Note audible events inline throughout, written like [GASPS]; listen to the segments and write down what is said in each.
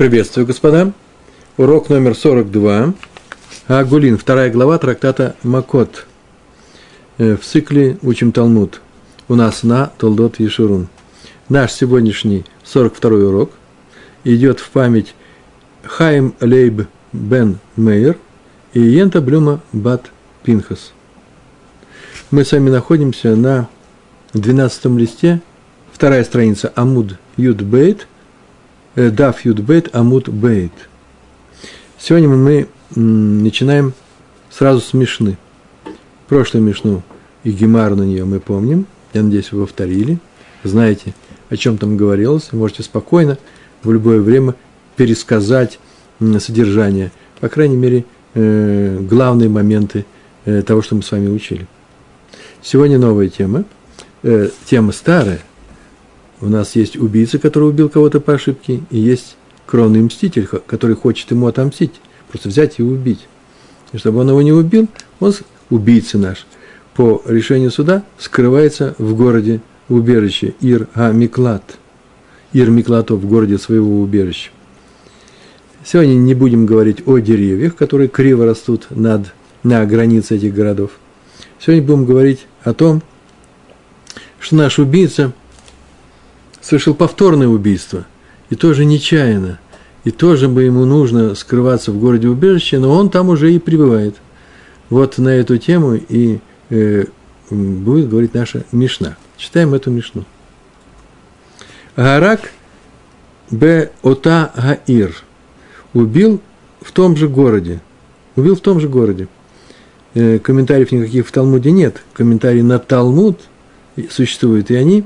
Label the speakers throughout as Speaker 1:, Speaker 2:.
Speaker 1: Приветствую, господа. Урок номер 42. Агулин, вторая глава трактата Макот. Э, в цикле учим Талмуд. У нас на Толдот Ешурун. Наш сегодняшний 42 урок идет в память Хайм Лейб Бен Мейер и Йента Блюма Бат Пинхас. Мы с вами находимся на 12 листе, вторая страница Амуд Юд Бейт, Даф Юд Бейт, Амуд Бейт. Сегодня мы начинаем сразу с Мишны. Прошлую Мишну и Гемар на нее мы помним. Я надеюсь, вы повторили. Знаете, о чем там говорилось. можете спокойно в любое время пересказать содержание. По крайней мере, э, главные моменты э, того, что мы с вами учили. Сегодня новая тема. Э, тема старая. У нас есть убийца, который убил кого-то по ошибке, и есть кровный мститель, который хочет ему отомстить, просто взять и убить. И чтобы он его не убил, он, убийца наш, по решению суда скрывается в городе убежище Ир-А-Миклад. Ир-Миклатов в городе своего убежища. Сегодня не будем говорить о деревьях, которые криво растут над, на границе этих городов. Сегодня будем говорить о том, что наш убийца совершил повторное убийство, и тоже нечаянно, и тоже бы ему нужно скрываться в городе убежище, но он там уже и пребывает. Вот на эту тему и э, будет говорить наша Мишна. Читаем эту Мишну. Гарак бе ота гаир убил в том же городе. Убил в том же городе. Э, комментариев никаких в Талмуде нет. Комментарии на Талмуд существуют, и они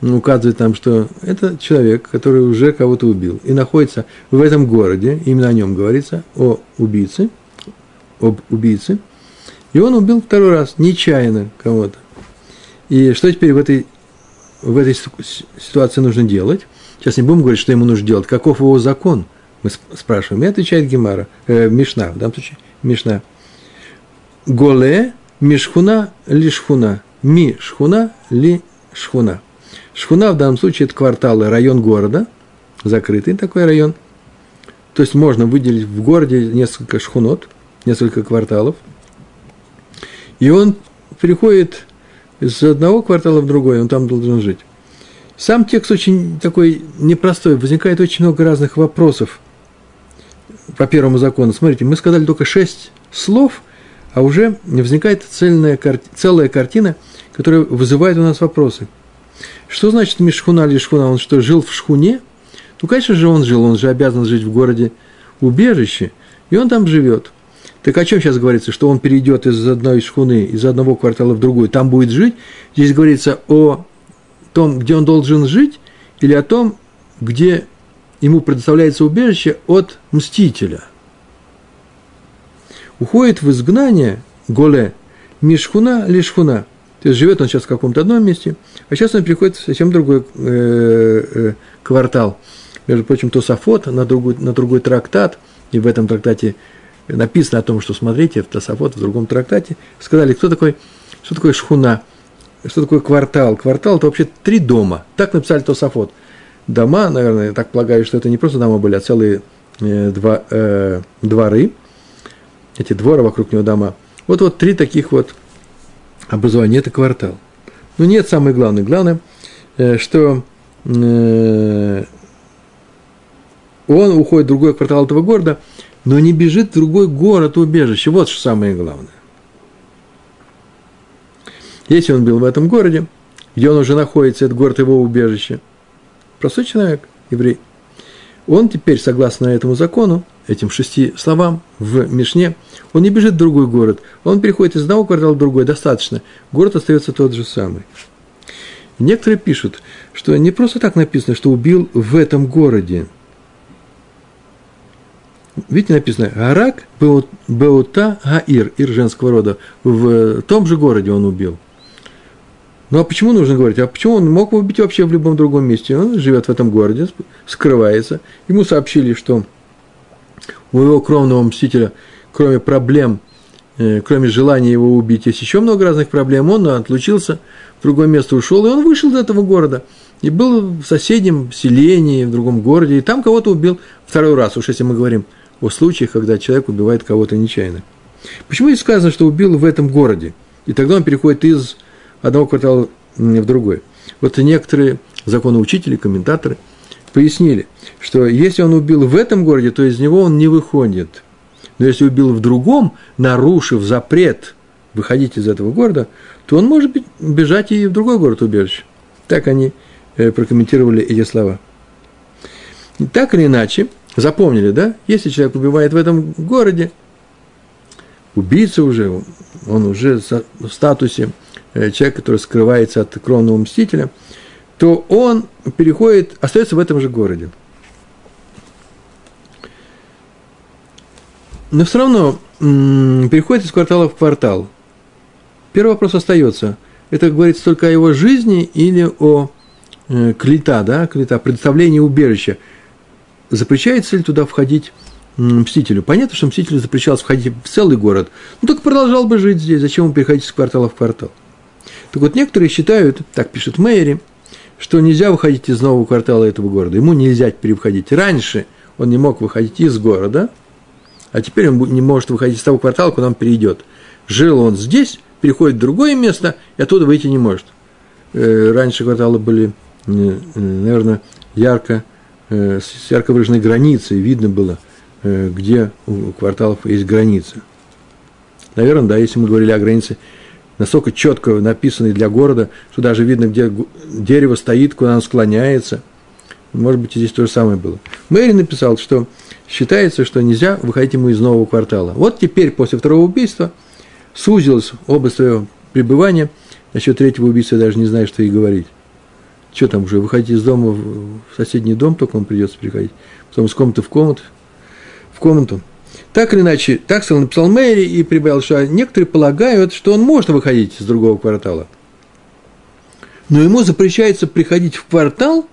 Speaker 1: указывают там, что это человек, который уже кого-то убил, и находится в этом городе, именно о нем говорится, о убийце, об убийце, и он убил второй раз, нечаянно кого-то. И что теперь в этой, в этой ситуации нужно делать? Сейчас не будем говорить, что ему нужно делать, каков его закон, мы спрашиваем, и отвечает Гемара, э, Мишна, в данном случае Мишна. Голе мишхуна ли шхуна, ми шхуна ли шхуна. Шхуна в данном случае это кварталы, район города, закрытый такой район. То есть можно выделить в городе несколько шхунот, несколько кварталов. И он приходит из одного квартала в другой, он там должен жить. Сам текст очень такой непростой, возникает очень много разных вопросов по первому закону. Смотрите, мы сказали только шесть слов, а уже возникает цельная, целая картина, которая вызывает у нас вопросы – что значит Мишхуна или Шхуна? Он что, жил в шхуне? Ну, конечно же, он жил, он же обязан жить в городе убежище, и он там живет. Так о чем сейчас говорится? Что он перейдет из одной шхуны, из одного квартала в другой, там будет жить? Здесь говорится о том, где он должен жить, или о том, где ему предоставляется убежище от мстителя. Уходит в изгнание Голе, Мишхуна лишхуна – то есть живет он сейчас в каком-то одном месте, а сейчас он приходит в совсем другой э, э, квартал. Между прочим, Тософот на другой, на другой трактат, и в этом трактате написано о том, что смотрите, в Тософот, в другом трактате, сказали, кто такой, что такое шхуна, что такое квартал. Квартал – это вообще три дома. Так написали Тософот. Дома, наверное, я так полагаю, что это не просто дома были, а целые э, два, э, дворы. Эти дворы вокруг него дома. Вот вот три таких вот образование – это квартал. Но нет, самое главное. Главное, э, что э, он уходит в другой квартал этого города, но не бежит в другой город убежище. Вот что самое главное. Если он был в этом городе, где он уже находится, этот город его убежище, простой человек, еврей, он теперь, согласно этому закону, этим шести словам в Мишне, он не бежит в другой город, он переходит из одного квартала в другой, достаточно. Город остается тот же самый. Некоторые пишут, что не просто так написано, что убил в этом городе. Видите, написано «Гарак Беута Гаир», Ир женского рода, в том же городе он убил – ну а почему нужно говорить? А почему он мог убить вообще в любом другом месте? Он живет в этом городе, скрывается. Ему сообщили, что у его кровного мстителя, кроме проблем, э, кроме желания его убить, есть еще много разных проблем. Он отлучился, в другое место ушел, и он вышел из этого города. и был в соседнем селении, в другом городе, и там кого-то убил второй раз, уж если мы говорим о случаях, когда человек убивает кого-то нечаянно. Почему здесь сказано, что убил в этом городе? И тогда он переходит из одного квартала в другой. Вот некоторые законоучители, комментаторы пояснили, что если он убил в этом городе, то из него он не выходит. Но если убил в другом, нарушив запрет выходить из этого города, то он может бежать и в другой город убежище. Так они э, прокомментировали эти слова. Так или иначе, запомнили, да? Если человек убивает в этом городе, убийца уже, он уже в статусе э, человека, который скрывается от кровного мстителя, то он переходит, остается в этом же городе. Но все равно переходит из квартала в квартал. Первый вопрос остается. Это говорится только о его жизни или о э, клета, да, клета, предоставлении убежища. Запрещается ли туда входить Мстителю. Понятно, что Мстителю запрещалось входить в целый город, но только продолжал бы жить здесь. Зачем ему переходить из квартала в квартал? Так вот, некоторые считают, так пишет Мэри, что нельзя выходить из нового квартала этого города. Ему нельзя переходить. Раньше он не мог выходить из города, а теперь он не может выходить из того квартала, куда он перейдет. Жил он здесь, переходит в другое место, и оттуда выйти не может. Э, раньше кварталы были, э, наверное, ярко, э, с ярко выраженной границей, видно было – Э, где у кварталов есть границы. Наверное, да, если мы говорили о границе, настолько четко написанной для города, что даже видно, где дерево стоит, куда оно склоняется. Может быть, и здесь то же самое было. Мэри написал, что считается, что нельзя выходить ему из нового квартала. Вот теперь, после второго убийства, сузилась область своего пребывания. Насчет третьего убийства я даже не знаю, что и говорить. Что там уже, выходить из дома в соседний дом, только он придется приходить. Потом из комнаты в комнату в комнату. Так или иначе, так сказал, написал Мэри и прибавил, что некоторые полагают, что он может выходить из другого квартала. Но ему запрещается приходить в квартал,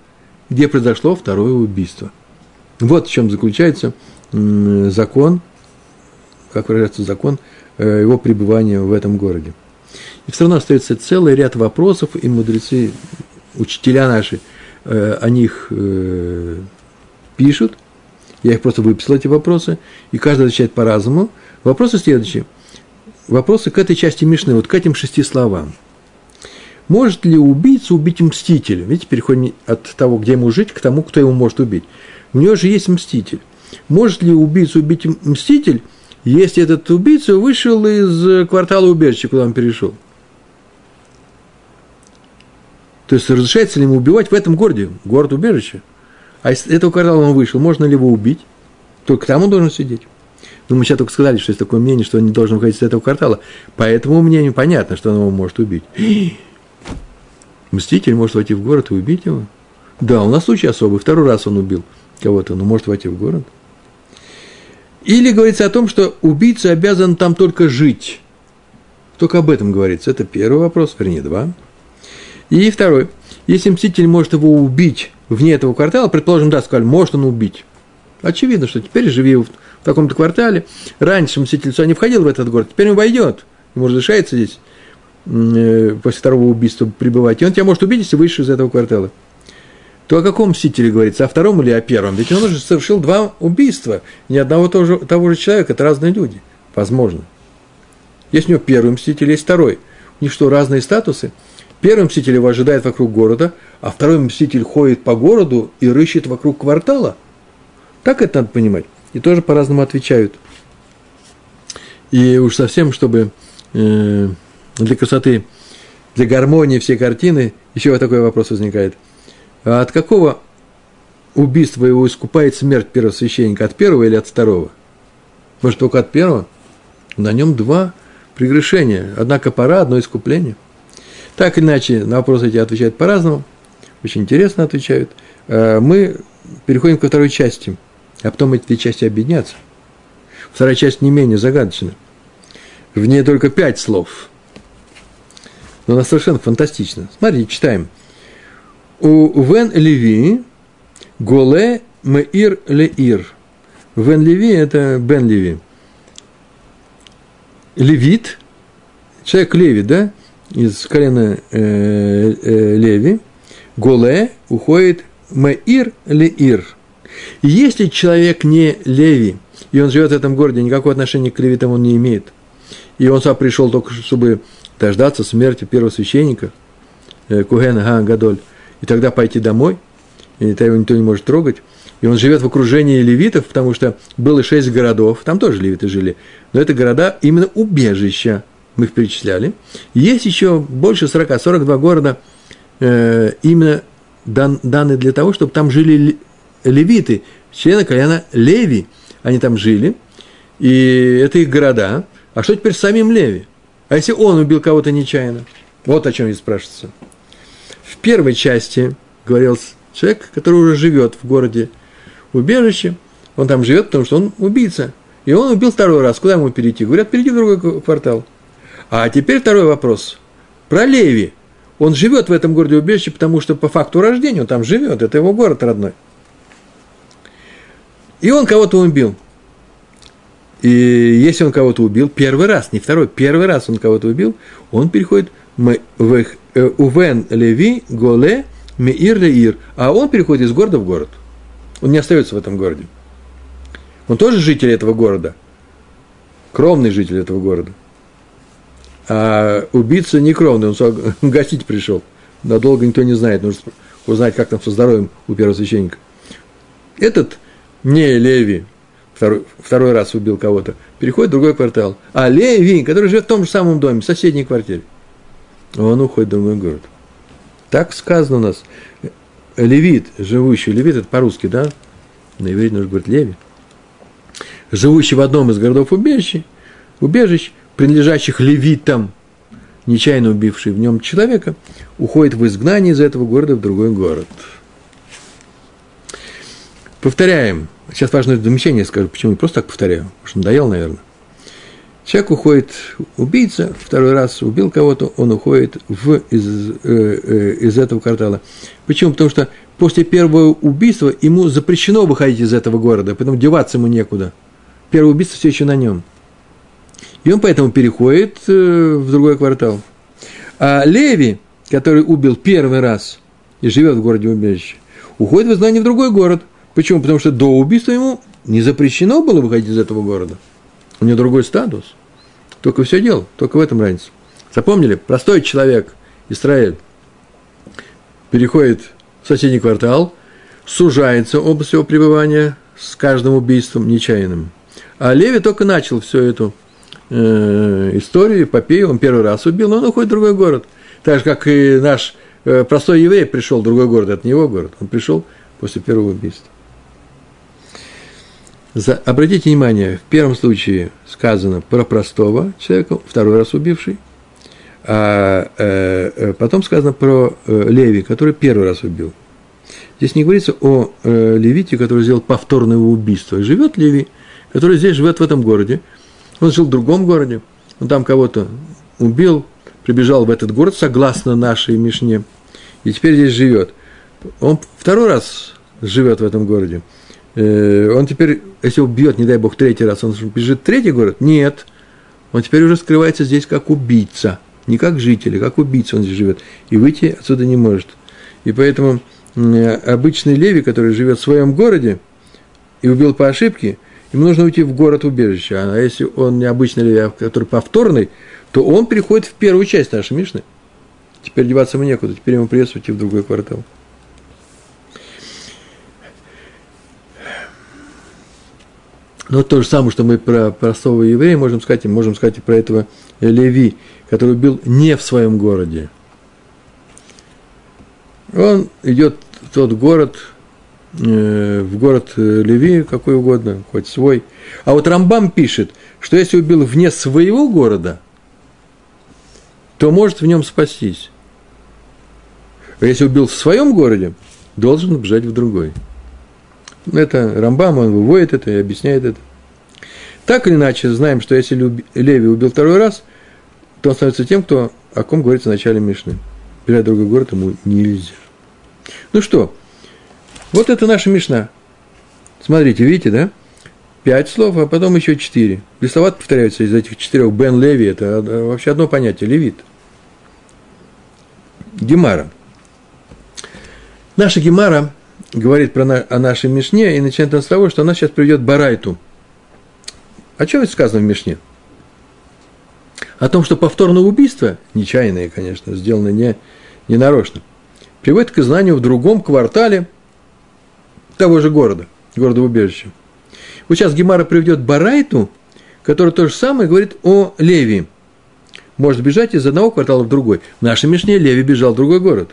Speaker 1: где произошло второе убийство. Вот в чем заключается закон, как выражается закон э, его пребывания в этом городе. И все равно остается целый ряд вопросов, и мудрецы, учителя наши, э, о них э, пишут – я их просто выписал, эти вопросы, и каждый отвечает по-разному. Вопросы следующие. Вопросы к этой части Мишны, вот к этим шести словам. Может ли убийца убить мстителя? Видите, переходим от того, где ему жить, к тому, кто его может убить. У него же есть мститель. Может ли убийцу убить мститель, если этот убийца вышел из квартала убежища, куда он перешел? То есть разрешается ли ему убивать в этом городе, город убежище? А из этого квартала он вышел, можно ли его убить? Только там он должен сидеть. Ну, мы сейчас только сказали, что есть такое мнение, что он не должен выходить из этого квартала. По этому мнению понятно, что он его может убить. [GASPS] Мститель может войти в город и убить его. Да, у нас случай особый. Второй раз он убил кого-то, но может войти в город. Или говорится о том, что убийца обязан там только жить. Только об этом говорится. Это первый вопрос, вернее, два. И второй. Если мститель может его убить вне этого квартала, предположим, да, сказали, может он убить. Очевидно, что теперь живи в таком-то квартале. Раньше мститель не входил в этот город, теперь он войдет. Ему разрешается здесь э, после второго убийства пребывать. И он тебя может убить, если выйдешь из этого квартала. То о каком мстителе говорится? О втором или о первом? Ведь он уже совершил два убийства. Ни одного того же, того же человека. Это разные люди. Возможно. Есть у него первый мститель, есть второй. У них что, разные статусы? Первый мститель его ожидает вокруг города, а второй мститель ходит по городу и рыщет вокруг квартала. Так это надо понимать. И тоже по-разному отвечают. И уж совсем, чтобы э, для красоты, для гармонии всей картины, еще вот такой вопрос возникает. А от какого убийства его искупает смерть первого священника? От первого или от второго? Может, только от первого? На нем два прегрешения. Однако пора, одно искупление – так или иначе, на вопросы эти отвечают по-разному, очень интересно отвечают. Э, мы переходим ко второй части, а потом эти две части объединятся. Вторая часть не менее загадочна. В ней только пять слов. Но она совершенно фантастична. Смотрите, читаем. У Вен Леви Голе Меир Леир. Вен Леви – это Бен Леви. Левит, человек Леви, да – из колена э, э, Леви, Голе уходит Меир Леир. Если человек не Леви, и он живет в этом городе, никакого отношения к левитам он не имеет, и он сюда пришел только, чтобы дождаться смерти первого священника, э, Кугена Га Гадоль, и тогда пойти домой, и тогда его никто не может трогать, и он живет в окружении левитов, потому что было шесть городов, там тоже левиты жили, но это города именно убежища, мы их перечисляли. Есть еще больше 40, 42 города э, именно дан, даны для того, чтобы там жили левиты, члены коляна Леви, они там жили, и это их города. А что теперь с самим Леви? А если он убил кого-то нечаянно? Вот о чем здесь спрашивается. В первой части говорился человек, который уже живет в городе убежище, он там живет, потому что он убийца. И он убил второй раз. Куда ему перейти? Говорят, перейди в другой квартал. А теперь второй вопрос. Про Леви. Он живет в этом городе убежище, потому что по факту рождения он там живет. Это его город родной. И он кого-то убил. И если он кого-то убил, первый раз, не второй, первый раз он кого-то убил, он переходит э, Увен Леви Голе Меир Леир. А он переходит из города в город. Он не остается в этом городе. Он тоже житель этого города. Кровный житель этого города. А убийца не кровный, он [LAUGHS] гостить пришел. Надолго никто не знает, нужно узнать, как там со здоровьем у первого священника. Этот не Леви, второй, второй раз убил кого-то, переходит в другой квартал. А Леви, который живет в том же самом доме, в соседней квартире, он уходит в другой город. Так сказано у нас. Левит, живущий, левит это по-русски, да? На иврите нужно говорить леви. Живущий в одном из городов убежищ, убежищ, принадлежащих левитам, нечаянно убивший в нем человека, уходит в изгнание из этого города в другой город. Повторяем. Сейчас важное замечание скажу, почему не просто так повторяю, потому что надоел, наверное. Человек уходит, убийца, второй раз убил кого-то, он уходит в, из, э, э, из этого квартала. Почему? Потому что после первого убийства ему запрещено выходить из этого города, поэтому деваться ему некуда. Первое убийство все еще на нем. И он поэтому переходит э, в другой квартал. А Леви, который убил первый раз и живет в городе убежище, уходит в изгнание в другой город – Почему? Потому что до убийства ему не запрещено было выходить из этого города. У него другой статус. Только все дело, только в этом разница. Запомнили? Простой человек, Израиль, переходит в соседний квартал, сужается область его пребывания с каждым убийством нечаянным. А Леви только начал всю эту э, историю, эпопею, он первый раз убил, но он уходит в другой город. Так же, как и наш э, простой еврей пришел в другой город, это не его город, он пришел после первого убийства. За, обратите внимание, в первом случае сказано про простого человека, второй раз убивший, а э, э, потом сказано про э, Леви, который первый раз убил. Здесь не говорится о э, Левите, который сделал повторное убийство. Живет Леви, который здесь живет в этом городе. Он жил в другом городе, он там кого-то убил, прибежал в этот город, согласно нашей Мишне, и теперь здесь живет. Он второй раз живет в этом городе. Э, он теперь, если убьет, не дай бог, третий раз, он бежит в третий город? Нет. Он теперь уже скрывается здесь как убийца. Не как житель, а как убийца он здесь живет. И выйти отсюда не может. И поэтому обычный Леви, который живет в своем городе и убил по ошибке, ему нужно уйти в город убежище. А если он не обычный Леви, а который повторный, то он переходит в первую часть нашей Мишны. Теперь деваться ему некуда, теперь ему придется уйти в другой квартал. Но то же самое, что мы про простого еврея можем сказать, и можем сказать и про этого Леви, который убил не в своем городе. Он идет в тот город, в город Леви, какой угодно, хоть свой. А вот Рамбам пишет, что если убил вне своего города, то может в нем спастись. А если убил в своем городе, должен бежать в другой. Это Рамбам, он выводит это и объясняет это. Так или иначе, знаем, что если Леви убил второй раз, то он становится тем, кто, о ком говорится в начале Мишны. Бежать в другой город ему нельзя. Ну что, вот это наша Мишна. Смотрите, видите, да? Пять слов, а потом еще четыре. И слова повторяются из этих четырех. Бен Леви – это вообще одно понятие – левит. Гемара. Наша Гемара говорит про на, о нашей Мишне и начинает с того, что она сейчас приведет Барайту. О чем это сказано в Мишне? О том, что повторное убийство, нечаянное, конечно, сделано не, не нарочно, приводит к знанию в другом квартале того же города, города-убежища. Вот сейчас Гемара приведет Барайту, который то же самое говорит о Леви. Может бежать из одного квартала в другой. В нашей Мишне Леви бежал в другой город.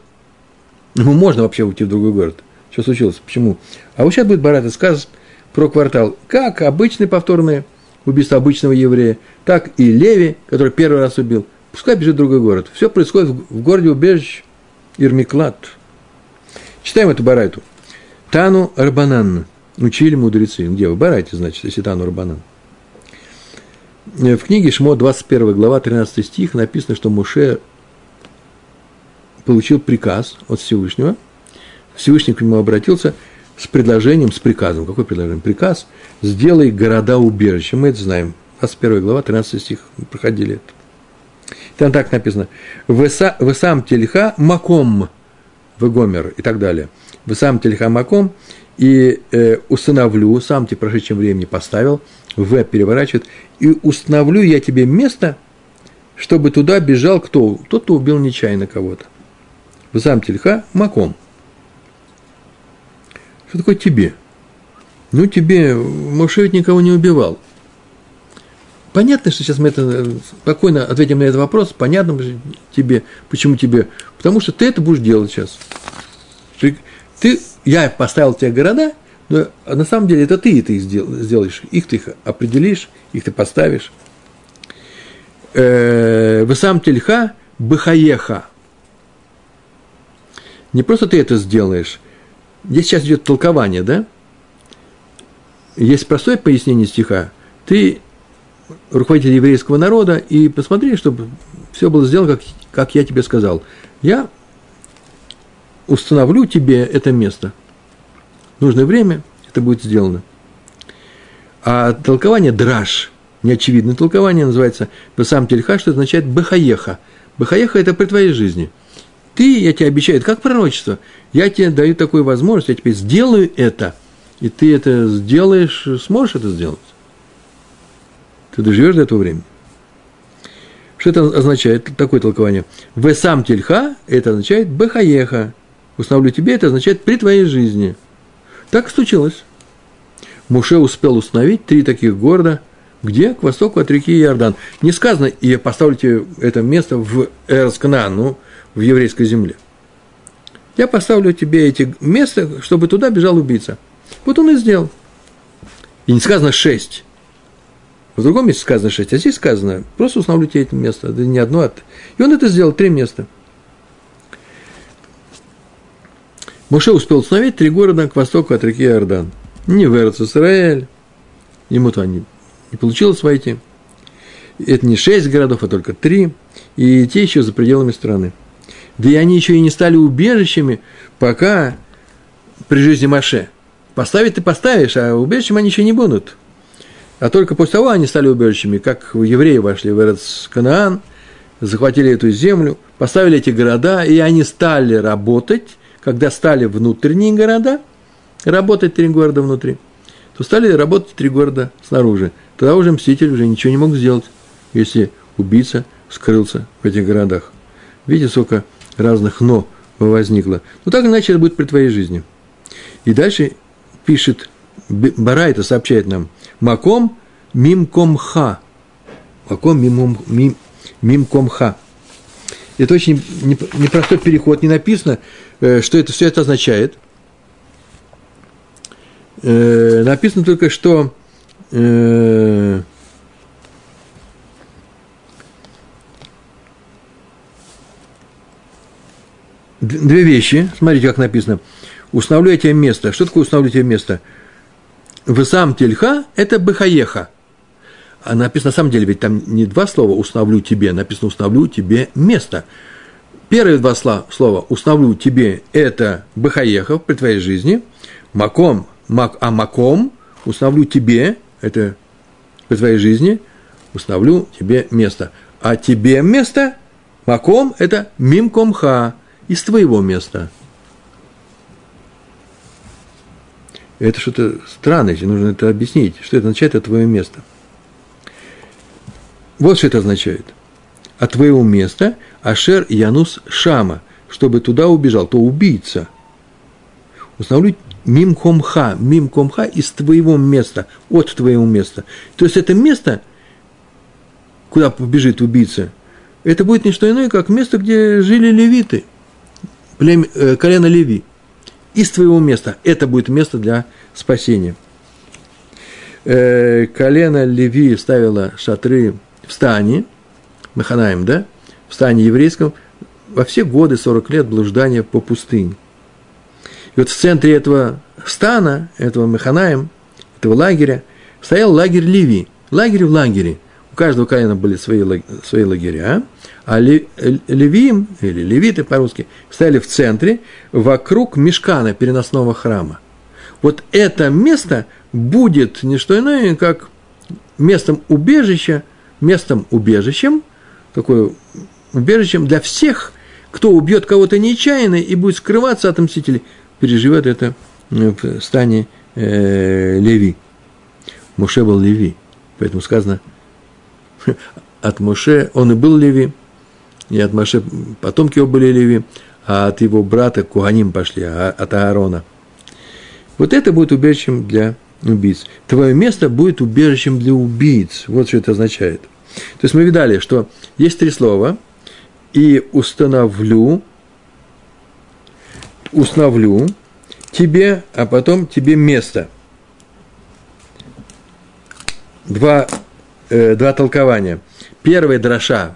Speaker 1: Ну, можно вообще уйти в другой город. Что случилось? Почему? А вот сейчас будет Барайта сказ про квартал. Как обычное повторное убийство обычного еврея, так и Леви, который первый раз убил. Пускай бежит в другой город. Все происходит в городе убежище Ирмиклад. Читаем эту Барайту. Тану Арбанан. Учили мудрецы. Где вы? Барайте, значит, если Тану Арбанан. В книге Шмо, 21 глава, 13 стих, написано, что Муше получил приказ от Всевышнего. Всевышний к нему обратился с предложением, с приказом. Какой предложение? Приказ «Сделай города убежища». Мы это знаем. 21 глава, 13 стих. Мы проходили это. Там так написано. «Вы сам тельха маком» в Гомер и так далее. «Вы сам тельха маком» и э, установлю, сам тебе прошедшем времени поставил, В переворачивает, и установлю я тебе место, чтобы туда бежал кто? Тот, кто убил нечаянно кого-то. В сам тельха маком. Что такое тебе? Ну, тебе, Моше ведь никого не убивал. Понятно, что сейчас мы это спокойно ответим на этот вопрос. Понятно тебе, почему тебе. Потому что ты это будешь делать сейчас. Ты я поставил тебе города, но на самом деле это ты это сделаешь. Их ты их определишь, их ты поставишь. Э, Вы сам тельха бахаеха. Не просто ты это сделаешь. Здесь сейчас идет толкование, да? Есть простое пояснение стиха. Ты руководитель еврейского народа, и посмотри, чтобы все было сделано, как, как я тебе сказал. Я установлю тебе это место. В нужное время это будет сделано. А толкование драж, неочевидное толкование, называется сам тельха, что означает бахаеха. Бахаеха – это при твоей жизни. Ты, я тебе обещаю, это как пророчество. Я тебе даю такую возможность, я тебе сделаю это, и ты это сделаешь, сможешь это сделать. Ты доживешь до этого времени. Что это означает, такое толкование? В сам тельха, это означает бахаеха. Установлю тебе, это означает при твоей жизни. Так случилось. Муше успел установить три таких города, где? К востоку от реки Иордан. Не сказано, и я поставлю тебе это место в Эрскна, ну, в еврейской земле. Я поставлю тебе эти места, чтобы туда бежал убийца. Вот он и сделал. И не сказано шесть. В другом месте сказано шесть, а здесь сказано, просто установлю тебе это место, да не одно. От... И он это сделал, три места. Моше успел установить три города к востоку от реки Иордан. Не в Израиль, ему-то не, не получилось войти. Это не шесть городов, а только три, и те еще за пределами страны. Да и они еще и не стали убежищами, пока при жизни Маше. Поставить ты поставишь, а убежищем они еще не будут – а только после того они стали убежищами, как евреи вошли в Эрец Канаан, захватили эту землю, поставили эти города, и они стали работать, когда стали внутренние города, работать три города внутри, то стали работать три города снаружи. Тогда уже мститель уже ничего не мог сделать, если убийца скрылся в этих городах. Видите, сколько разных «но» возникло. Ну, так иначе это будет при твоей жизни. И дальше пишет, Барайта сообщает нам – Маком мимкомха. Маком мим, мим, мимкомха. Это очень непростой переход, не написано, что это все это означает. Э, написано только, что э, две вещи. Смотрите, как написано. Установлю тебе место. Что такое установлю тебе место? в сам тельха – это бахаеха. А написано, на самом деле, ведь там не два слова «установлю тебе», написано «установлю тебе место». Первые два слова «установлю тебе» – это бахаеха при твоей жизни. Маком, мак, а маком – установлю тебе – это при твоей жизни, установлю тебе место. А тебе место – маком – это мимкомха – из твоего места. Это что-то странное, нужно это объяснить. Что это означает, это твое место. Вот что это означает. От твоего места Ашер Янус Шама, чтобы туда убежал, то убийца. Установлю мим комха, мим комха из твоего места, от твоего места. То есть это место, куда побежит убийца, это будет не что иное, как место, где жили левиты, племя, э, колено Леви. Из твоего места. Это будет место для спасения. Э, колено Леви ставило шатры в стане, Маханаем, да, в стане еврейском, во все годы, 40 лет блуждания по пустыне. И вот в центре этого стана, этого Механаем, этого лагеря, стоял лагерь Леви. Лагерь в лагере. У каждого колена были свои, свои лагеря, а левиим, или левиты по-русски, стояли в центре, вокруг мешкана переносного храма. Вот это место будет не что иное, как местом убежища, местом убежищем, такое убежищем для всех, кто убьет кого-то нечаянно и будет скрываться от мстителей, переживет это в стане э, Леви. Муше был Леви, поэтому сказано [LAUGHS] – от Моше, он и был Леви, и от Моше потомки его были Леви, а от его брата Куганим пошли, а от Аарона. Вот это будет убежищем для убийц. Твое место будет убежищем для убийц. Вот что это означает. То есть мы видали, что есть три слова. И установлю, установлю тебе, а потом тебе место. Два э, два толкования. Первое дроша,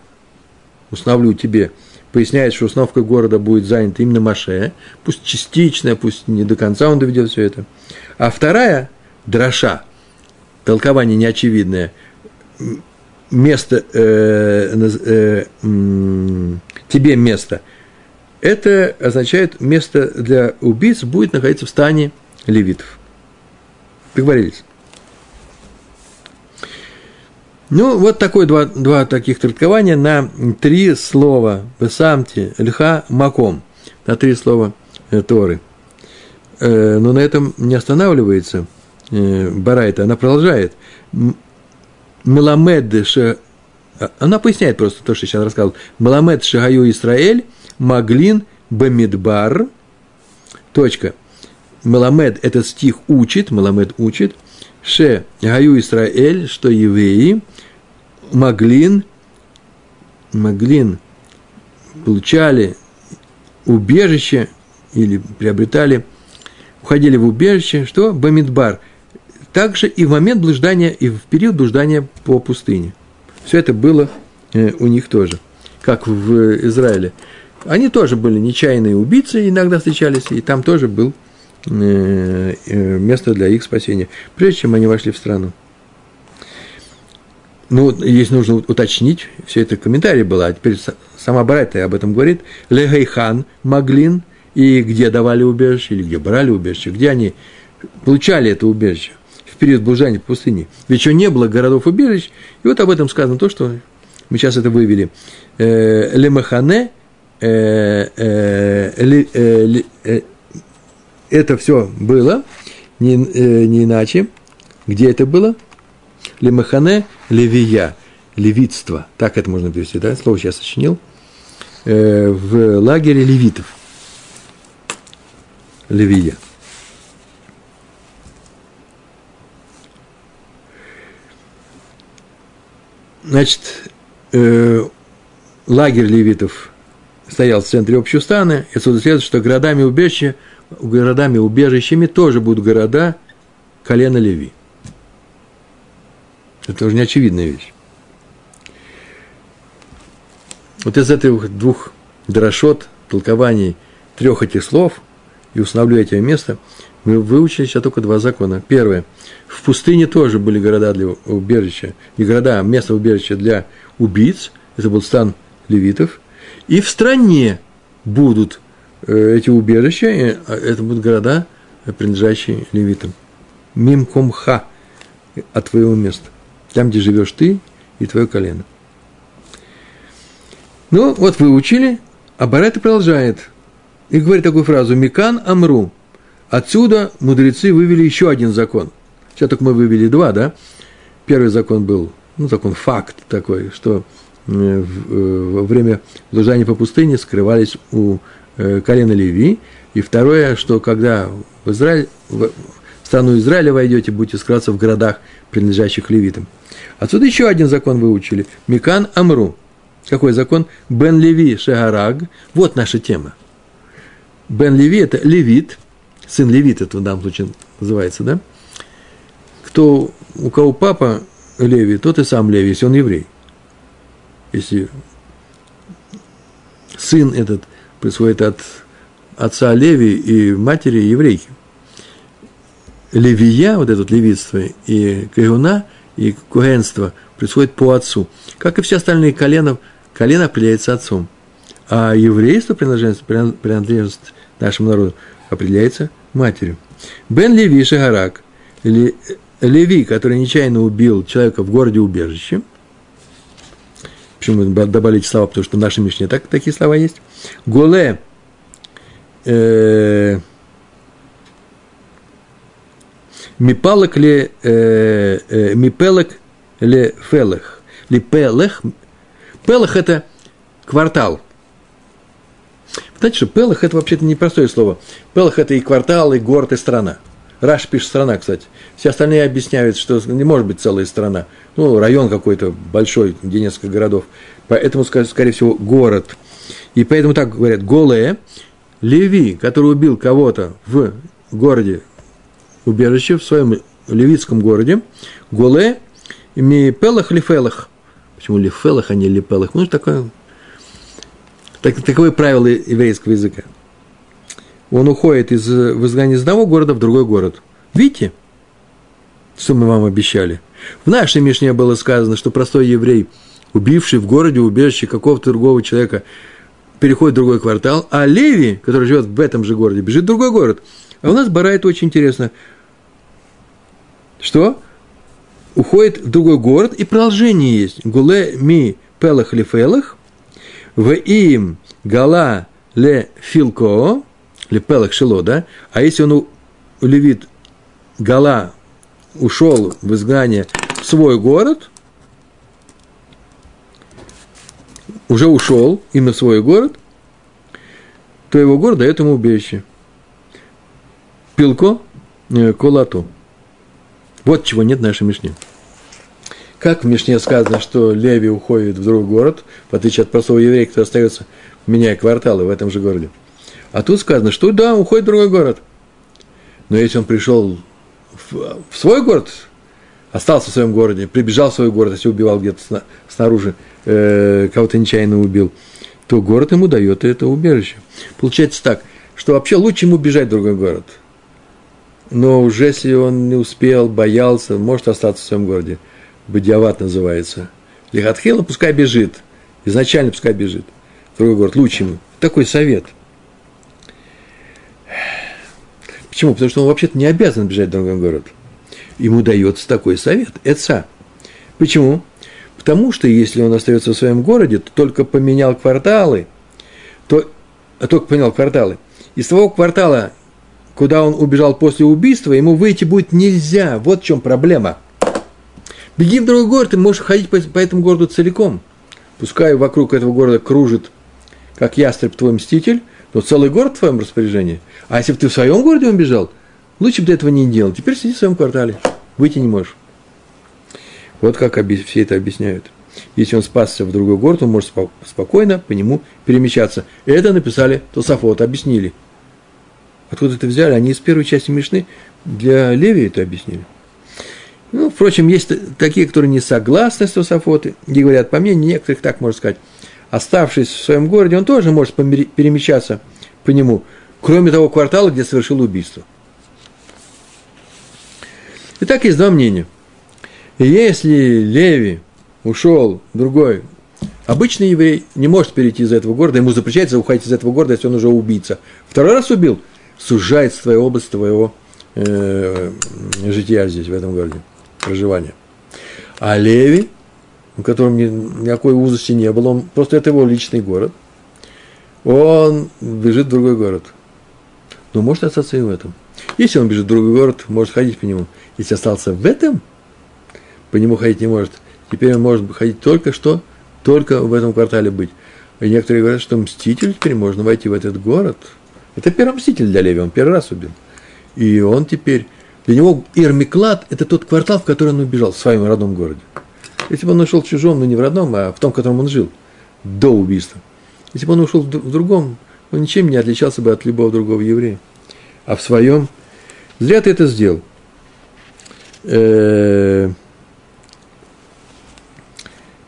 Speaker 1: установлю тебе, поясняет, что установкой города будет занят именно Маше, пусть частичная, пусть не до конца он доведет все это. А вторая дроша, толкование неочевидное, место, э, э, тебе место, это означает, место для убийц будет находиться в стане левитов. Договорились? Ну, вот такое два, два таких толкования на три слова «бесамти», «льха», «маком», на три слова э, Торы. Э, но на этом не останавливается э, Барайта, она продолжает. Меламед ше... А, она поясняет просто то, что сейчас рассказывал. Меламед шагаю Исраэль, Маглин, Бамидбар. Точка. Меламед – этот стих учит, Меламед учит, Ше Гаю Исраэль, что евреи – Маглин, Маглин получали убежище или приобретали, уходили в убежище, что Бамидбар. Также и в момент блуждания, и в период блуждания по пустыне. Все это было э, у них тоже, как в Израиле. Они тоже были нечаянные убийцы, иногда встречались, и там тоже был э, э, место для их спасения, прежде чем они вошли в страну. Ну, здесь нужно уточнить, все это комментарий было, а теперь сама Барайта об этом говорит. Легейхан Маглин, и где давали убежище, или где брали убежище, где они получали это убежище период блуждания по пустыне. Ведь еще не было городов-убежищ, и вот об этом сказано то, что мы сейчас это вывели. Э, Лемахане, э, э, это все было, не, не иначе. Где это было? Лемахане левия, левитство, так это можно перевести, да, слово сейчас сочинил, в лагере левитов. Левия. Значит, э, лагерь левитов стоял в центре общего стана, и отсюда следует, что городами убежища, городами убежищами тоже будут города колена Леви. Это уже не очевидная вещь. Вот из этих двух дрошот, толкований трех этих слов, и установлю эти место, мы выучили сейчас только два закона. Первое. В пустыне тоже были города для убежища, не города, а место убежища для убийц. Это был стан левитов. И в стране будут э, эти убежища, а это будут города, принадлежащие левитам. Мимкомха от твоего места там, где живешь ты и твое колено. Ну, вот выучили, а Барета продолжает и говорит такую фразу «Микан Амру». Отсюда мудрецы вывели еще один закон. Сейчас только мы вывели два, да? Первый закон был, ну, закон факт такой, что э, э, во время блуждания по пустыне скрывались у э, колена Леви. И второе, что когда в Израиль, в страну Израиля войдете, будете скрываться в городах, принадлежащих левитам. Отсюда еще один закон выучили. Микан Амру. Какой закон? Бен Леви Шегараг. Вот наша тема. Бен Леви – это левит, сын левита, это в данном случае называется, да? Кто, у кого папа Леви, тот и сам Леви, если он еврей. Если сын этот происходит от отца Леви и матери еврейки. Левия, вот это вот левитство, и каюна, и кугенство происходит по отцу. Как и все остальные колена, колено определяется отцом. А еврейство, принадлежность, принадлежность нашему народу, определяется матерью. Бен Леви Шагарак, Леви, который нечаянно убил человека в городе убежище, почему добавили эти слова, потому что в нашей Мишне так, такие слова есть. Голе, э, Мипалок ли, э, э, мипелок ли фелех. Ли пелех. Пелех – это квартал. Знаете, что Пелах – это вообще-то непростое слово. Пелах – это и квартал, и город, и страна. Раш пишет страна, кстати. Все остальные объясняют, что не может быть целая страна. Ну, район какой-то большой, где несколько городов. Поэтому, скорее всего, город. И поэтому так говорят, голые, Леви, который убил кого-то в городе убежище в своем левитском городе, Голе, ми пелах лифелах. Почему лифелах, а не липелах? Ну, такое, так, таковы правила еврейского языка. Он уходит из, в изгнание из одного города в другой город. Видите, что мы вам обещали? В нашей Мишне было сказано, что простой еврей, убивший в городе убежище какого-то другого человека, переходит в другой квартал, а Леви, который живет в этом же городе, бежит в другой город. А у нас Барайт очень интересно что уходит в другой город, и продолжение есть. Гуле ми пелах лифелах, в им гала ле филко, ле пелах шило, да? А если он у левит гала ушел в изгнание в свой город, уже ушел именно в свой город, то его город дает ему убежище. Пилко, э, колату – вот чего нет в нашей Мишне. Как в Мишне сказано, что Леви уходит в другой город, в отличие от простого еврея, который остается, меняя кварталы в этом же городе. А тут сказано, что да, уходит в другой город. Но если он пришел в, в свой город, остался в своем городе, прибежал в свой город, если убивал где-то снаружи, э, кого-то нечаянно убил, то город ему дает это убежище. Получается так, что вообще лучше ему бежать в другой город – но уже если он не успел, боялся, может остаться в своем городе. Бадиават называется. Лихатхила пускай бежит. Изначально пускай бежит. Другой город. Лучше ему. Такой совет. Почему? Потому что он вообще-то не обязан бежать в другой город. Ему дается такой совет. Эца. Почему? Потому что если он остается в своем городе, то только поменял кварталы, то а только поменял кварталы. Из того квартала, куда он убежал после убийства, ему выйти будет нельзя. Вот в чем проблема. Беги в другой город, ты можешь ходить по, по этому городу целиком. Пускай вокруг этого города кружит, как ястреб твой мститель, но целый город в твоем распоряжении. А если бы ты в своем городе убежал, лучше бы ты этого не делал. Теперь сиди в своем квартале, выйти не можешь. Вот как все это объясняют. Если он спасся в другой город, он может спокойно по нему перемещаться. Это написали Тософот, объяснили – Откуда это взяли? Они из первой части Мишны для Леви это объяснили. Впрочем, есть такие, которые не согласны с Тософоты, и говорят, по мнению некоторых, так можно сказать, оставшись в своем городе, он тоже может перемещаться по нему, кроме того квартала, где совершил убийство. Итак, есть два мнения. Если Леви ушел другой, обычный еврей не может перейти из этого города, ему запрещается уходить из этого города, если он уже убийца. Второй раз убил – сужается твоя область твоего э, жития здесь, в этом городе, проживания. А Леви, у которого ни, никакой узости не было, он, просто это его личный город, он бежит в другой город. Но может остаться и в этом. Если он бежит в другой город, может ходить по нему. Если остался в этом, по нему ходить не может. Теперь он может ходить только что, только в этом квартале быть. И некоторые говорят, что мститель теперь можно войти в этот город. Это первый мститель для Леви, он первый раз убил. И он теперь, для него Ирмиклад – это тот квартал, в который он убежал, в своем родном городе. Если бы он ушел в чужом, но не в родном, а в том, в котором он жил, до убийства. Если бы он ушел в другом, он ничем не отличался бы от любого другого еврея. А в своем, зря ты это сделал.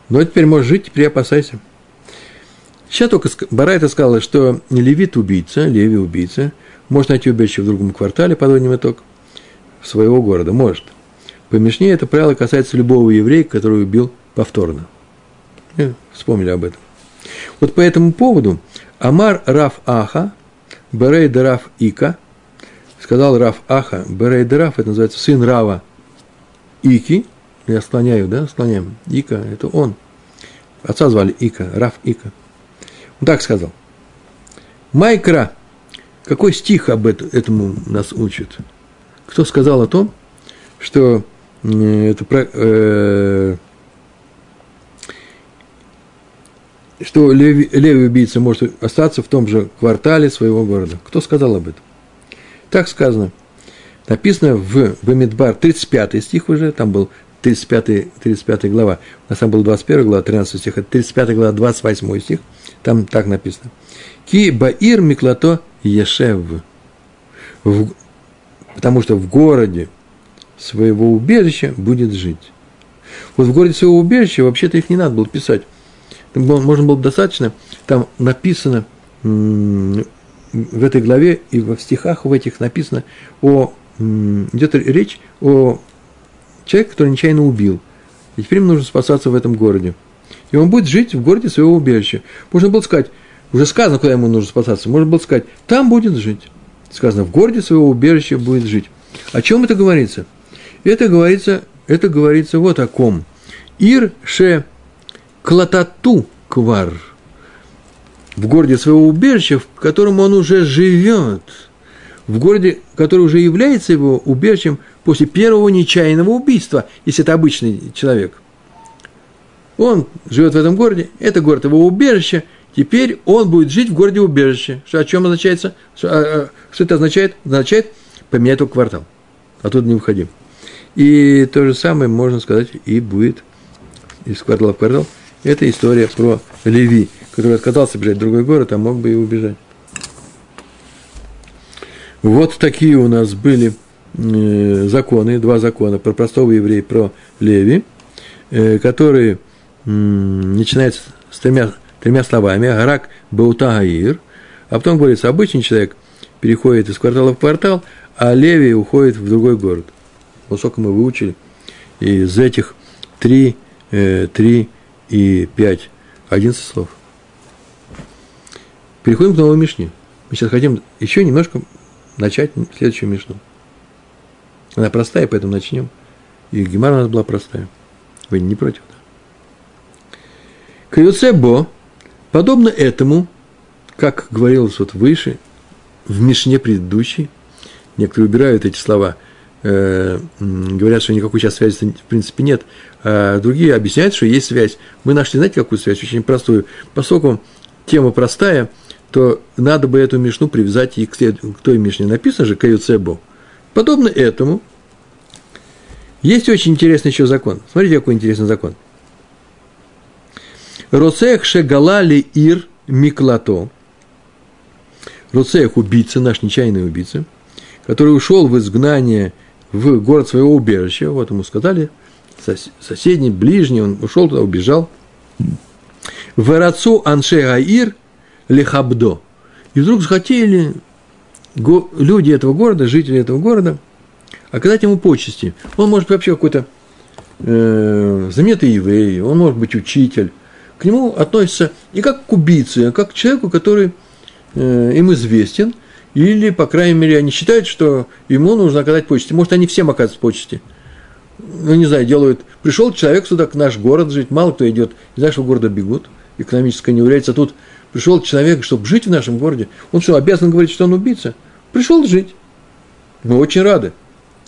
Speaker 1: Но теперь можешь жить, теперь опасайся. Сейчас только Барайта сказала, что левит убийца, леви убийца, может найти убежище в другом квартале, подводим итог, своего города, может. По Мишне это правило касается любого еврея, который убил повторно. И вспомнили об этом. Вот по этому поводу Амар Раф Аха, Берей Раф Ика, сказал Раф Аха, Берей Раф, это называется сын Рава Ики, я склоняю, да, склоняем, Ика, это он. Отца звали Ика, Раф Ика. Он так сказал. Майкра, какой стих об этом, этому нас учит? Кто сказал о том, что это, э, что леви, левый убийца может остаться в том же квартале своего города. Кто сказал об этом? Так сказано. Написано в Бамидбар 35 стих уже, там был 35, 35 глава. У нас там был 21 глава, 13 стих, это 35 глава, 28 стих. Там так написано. Ки баир миклато ешев. В, потому что в городе своего убежища будет жить. Вот в городе своего убежища вообще-то их не надо было писать. Можно было достаточно, там написано в этой главе и в стихах в этих написано о, идет речь о человеке, который нечаянно убил. И теперь ему нужно спасаться в этом городе. И он будет жить в городе своего убежища. Можно было сказать, уже сказано, куда ему нужно спасаться, можно было сказать, там будет жить. Сказано, в городе своего убежища будет жить. О чем это говорится? Это говорится, это говорится вот о ком. Ир ше клатату квар. В городе своего убежища, в котором он уже живет. В городе, который уже является его убежищем после первого нечаянного убийства, если это обычный человек. Он живет в этом городе, это город его убежища, теперь он будет жить в городе убежище. Что, о чем означает? Что, а, а, что это означает? Означает поменять его квартал. Оттуда не уходи. И то же самое можно сказать и будет из квартала в квартал. Это история про Леви, который отказался бежать в другой город, а мог бы и убежать. Вот такие у нас были Э, законы, два закона про простого еврея, про Леви, э, которые начинаются с тремя, тремя словами «Гарак Баута Гаир», а потом говорится, обычный человек переходит из квартала в квартал, а Леви уходит в другой город. Вот сколько мы выучили. Из этих три, э, три и пять, одиннадцать слов. Переходим к новой Мишне. Мы сейчас хотим еще немножко начать следующую Мишну. Она простая, поэтому начнем. И Гемара у нас была простая. Вы не против, да? Каюцебо, подобно этому, как говорилось вот выше, в Мишне предыдущей, некоторые убирают эти слова, э, говорят, что никакой сейчас связи в принципе нет, а другие объясняют, что есть связь. Мы нашли, знаете, какую связь? Очень простую. Поскольку тема простая, то надо бы эту Мишну привязать и к, к той Мишне. Написано же Каюцебо. Подобно этому, есть очень интересный еще закон. Смотрите, какой интересный закон. Роцех шегалали ир миклато. Роцех – убийца, наш нечаянный убийца, который ушел в изгнание в город своего убежища, вот ему сказали, соседний, ближний, он ушел туда, убежал. Верацу анше гаир лехабдо. И вдруг захотели люди этого города, жители этого города, оказать ему почести. Он может быть вообще какой-то э, знаменитый еврей, он может быть учитель. К нему относятся не как к убийце, а как к человеку, который э, им известен, или, по крайней мере, они считают, что ему нужно оказать почести. Может, они всем оказывают почести. Ну, не знаю, делают. Пришел человек сюда, к наш город жить, мало кто идет, из нашего города бегут, экономическая неурядица. Тут пришел человек, чтобы жить в нашем городе. Он что, обязан говорить, что он убийца? Пришел жить. Мы очень рады.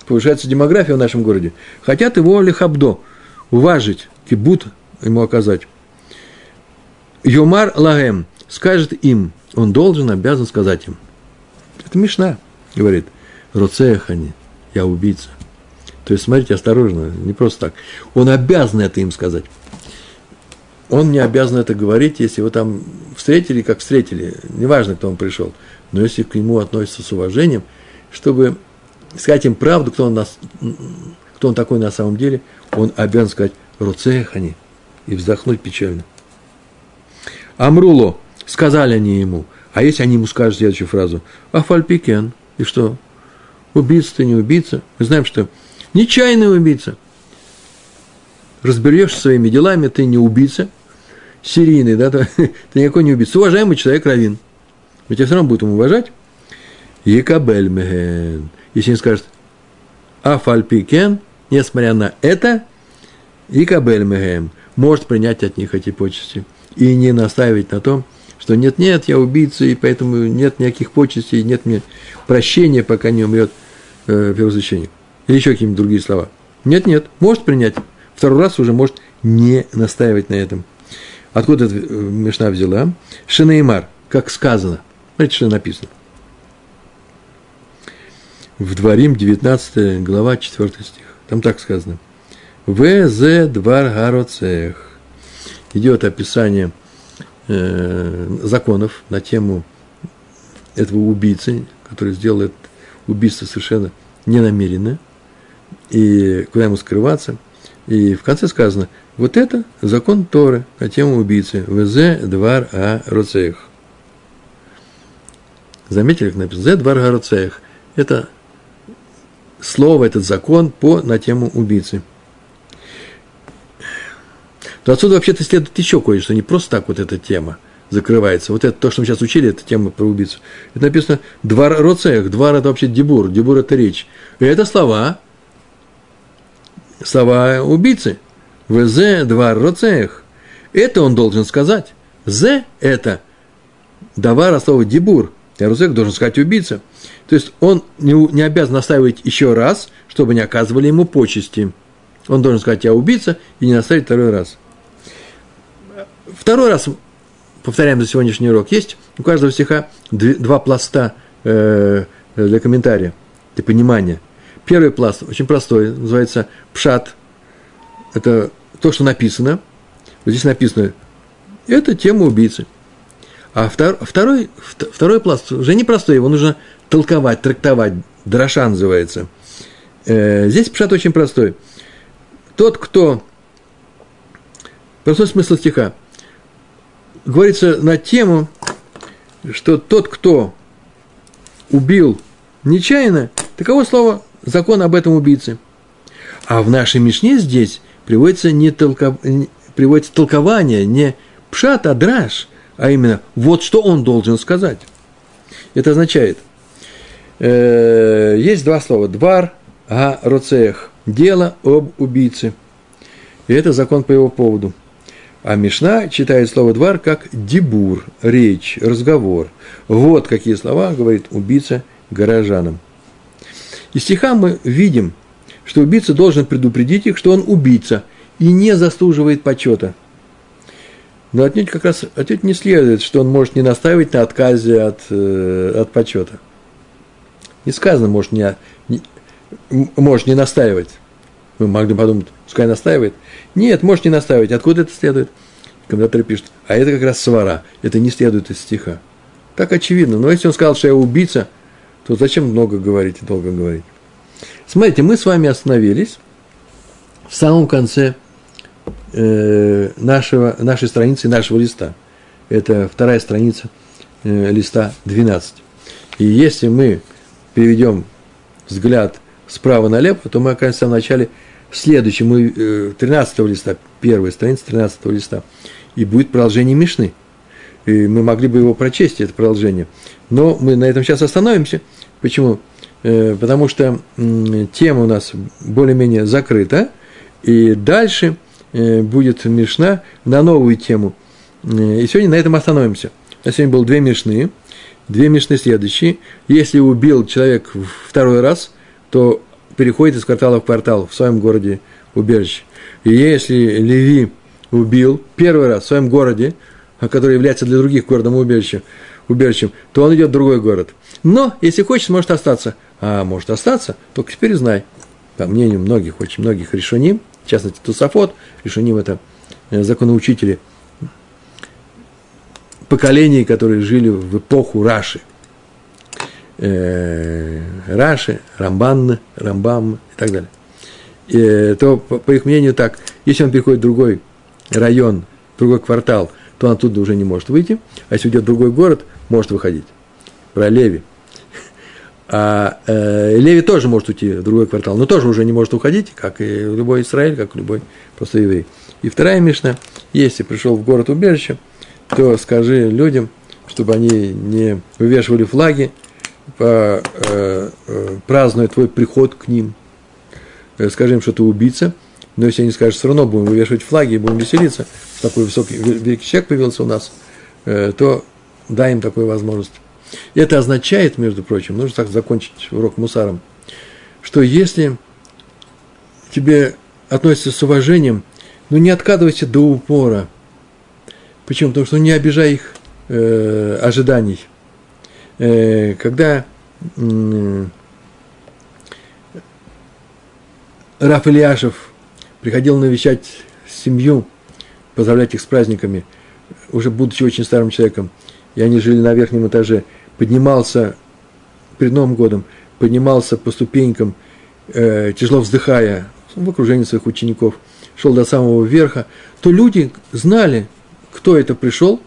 Speaker 1: Повышается демография в нашем городе. Хотят его лихабдо, уважить, кибут ему оказать. Юмар лагем скажет им, он должен, обязан сказать им. Это Мишна говорит, Роцехани, я убийца. То есть, смотрите, осторожно, не просто так. Он обязан это им сказать. Он не обязан это говорить, если его там встретили, как встретили, неважно, кто он пришел, но если к нему относятся с уважением, чтобы сказать им правду, кто он, нас, кто он такой на самом деле, он обязан сказать «Руцехани» и вздохнуть печально. Амруло, сказали они ему, а если они ему скажут следующую фразу «Афальпикен», и что? Убийца ты не убийца. Мы знаем, что нечаянный убийца. Разберешься своими делами, ты не убийца, серийный, да, ты, [LAUGHS] никакой не убийца. Уважаемый человек равин. Мы тебя все равно будем уважать. Екабель меген. Если не скажет Афальпикен, несмотря на это, Екабель меген может принять от них эти почести и не настаивать на том, что нет-нет, я убийца, и поэтому нет никаких почестей, нет мне прощения, пока не умрет э, первосвященник. Или еще какие-нибудь другие слова. Нет-нет, может принять. Второй раз уже может не настаивать на этом. Откуда эта э, Мишна взяла? Шинеймар, как сказано. Смотрите, что написано. В Дворим, 19 глава, 4 стих. Там так сказано. ВЗ двар гароцех. Идет описание э, законов на тему этого убийцы, который сделал это убийство совершенно ненамеренно, и куда ему скрываться. И в конце сказано, вот это закон Торы на тему убийцы. ВЗ двар а роцеях. Заметили, как написано? Зе двар а роцеях. Это слово, этот закон по, на тему убийцы. То отсюда вообще-то следует еще кое-что, не просто так вот эта тема закрывается. Вот это то, что мы сейчас учили, это тема про убийцу. Это написано «двар роцех», «двар» – это вообще дебур, дебур – это речь. И это слова, слова убийцы – ВЗ два роцех. Это он должен сказать. З – это давар слово дебур. А роцех должен сказать убийца. То есть он не, не обязан настаивать еще раз, чтобы не оказывали ему почести. Он должен сказать «я убийца» и не наставить второй раз. Второй раз, повторяем за сегодняшний урок, есть у каждого стиха два пласта э, для комментария, для понимания. Первый пласт очень простой, называется «пшат». Это то, что написано, вот здесь написано, это тема убийцы. А втор, второй, второй пласт уже непростой, его нужно толковать, трактовать, дроша называется. Э, здесь пшат очень простой. Тот, кто... Простой смысл стиха. Говорится на тему, что тот, кто убил нечаянно, таково слово закон об этом убийце. А в нашей Мишне здесь приводится, не толков... приводится толкование не пшат, а драж, а именно вот что он должен сказать. Это означает, э, есть два слова, двар, а роцех, дело об убийце. И это закон по его поводу. А Мишна читает слово «двар» как «дебур», речь, разговор. Вот какие слова говорит убийца горожанам. Из стиха мы видим, что убийца должен предупредить их, что он убийца и не заслуживает почета. Но отнюдь как раз отнюдь не следует, что он может не настаивать на отказе от, э, от почета. Не сказано, может не, не, может не настаивать. Мы могли подумать, пускай настаивает. Нет, может не настаивать. Откуда это следует? Комментаторы пишут, а это как раз свара. Это не следует из стиха. Так очевидно. Но если он сказал, что я убийца, то зачем много говорить и долго говорить? Смотрите, мы с вами остановились в самом конце э, нашего, нашей страницы, нашего листа. Это вторая страница э, листа 12. И если мы переведем взгляд справа налево, то мы окажемся в начале следующего, мы, э, 13 листа, первая страница 13 листа, и будет продолжение Мишны. И мы могли бы его прочесть, это продолжение. Но мы на этом сейчас остановимся. Почему? Э, потому что тема у нас более-менее закрыта, и дальше э, будет Мишна на новую тему. Э, и сегодня на этом остановимся. На сегодня было две Мишны. Две мишны следующие. Если убил человек второй раз, то переходит из квартала в квартал в своем городе убежище. И если Леви убил первый раз в своем городе, который является для других городом убежищем, убежищем, то он идет в другой город. Но, если хочет, может остаться. А может остаться, только теперь знай. По мнению многих, очень многих решоним, в частности, Тусафот, решоним – это э, законоучители поколений, которые жили в эпоху Раши. Э, Раши, Рамбан, Рамбам и так далее. И, то, по, их мнению, так, если он переходит в другой район, в другой квартал, то он оттуда уже не может выйти, а если уйдет в другой город, может выходить. Про Леви. А э, Леви тоже может уйти в другой квартал, но тоже уже не может уходить, как и любой Израиль, как любой просто еврей. И вторая Мишна, если пришел в город убежище, то скажи людям, чтобы они не вывешивали флаги, э, э, празднуя твой приход к ним. Э, скажи им, что ты убийца, но если они скажут, все равно будем вывешивать флаги и будем веселиться, такой высокий, великий человек появился у нас, э, то дай им такую возможность. Это означает, между прочим, нужно так закончить урок мусаром, что если тебе относятся с уважением, ну не откатывайся до упора. Почему? Потому что не обижай их э, ожиданий. Э, когда э, Раф Ильяшев приходил навещать семью, поздравлять их с праздниками, уже будучи очень старым человеком, и они жили на верхнем этаже – поднимался перед Новым годом, поднимался по ступенькам, э, тяжело вздыхая, в окружении своих учеников, шел до самого верха, то люди знали, кто это пришел,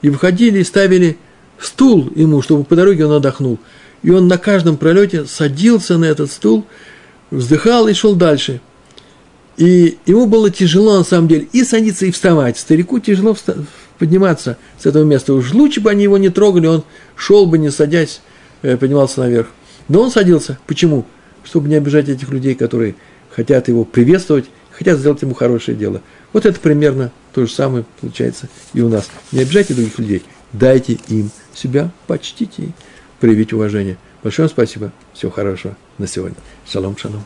Speaker 1: и выходили и ставили стул ему, чтобы по дороге он отдохнул. И он на каждом пролете садился на этот стул, вздыхал и шел дальше. И ему было тяжело, на самом деле, и садиться, и вставать. Старику тяжело подниматься с этого места. Уж лучше бы они его не трогали, он шел бы, не садясь, э, поднимался наверх. Но он садился. Почему? Чтобы не обижать этих людей, которые хотят его приветствовать, хотят сделать ему хорошее дело. Вот это примерно то же самое получается и у нас. Не обижайте других людей, дайте им себя, почтите и проявите уважение. Большое спасибо. Всего хорошего на сегодня. Шалом, шалом.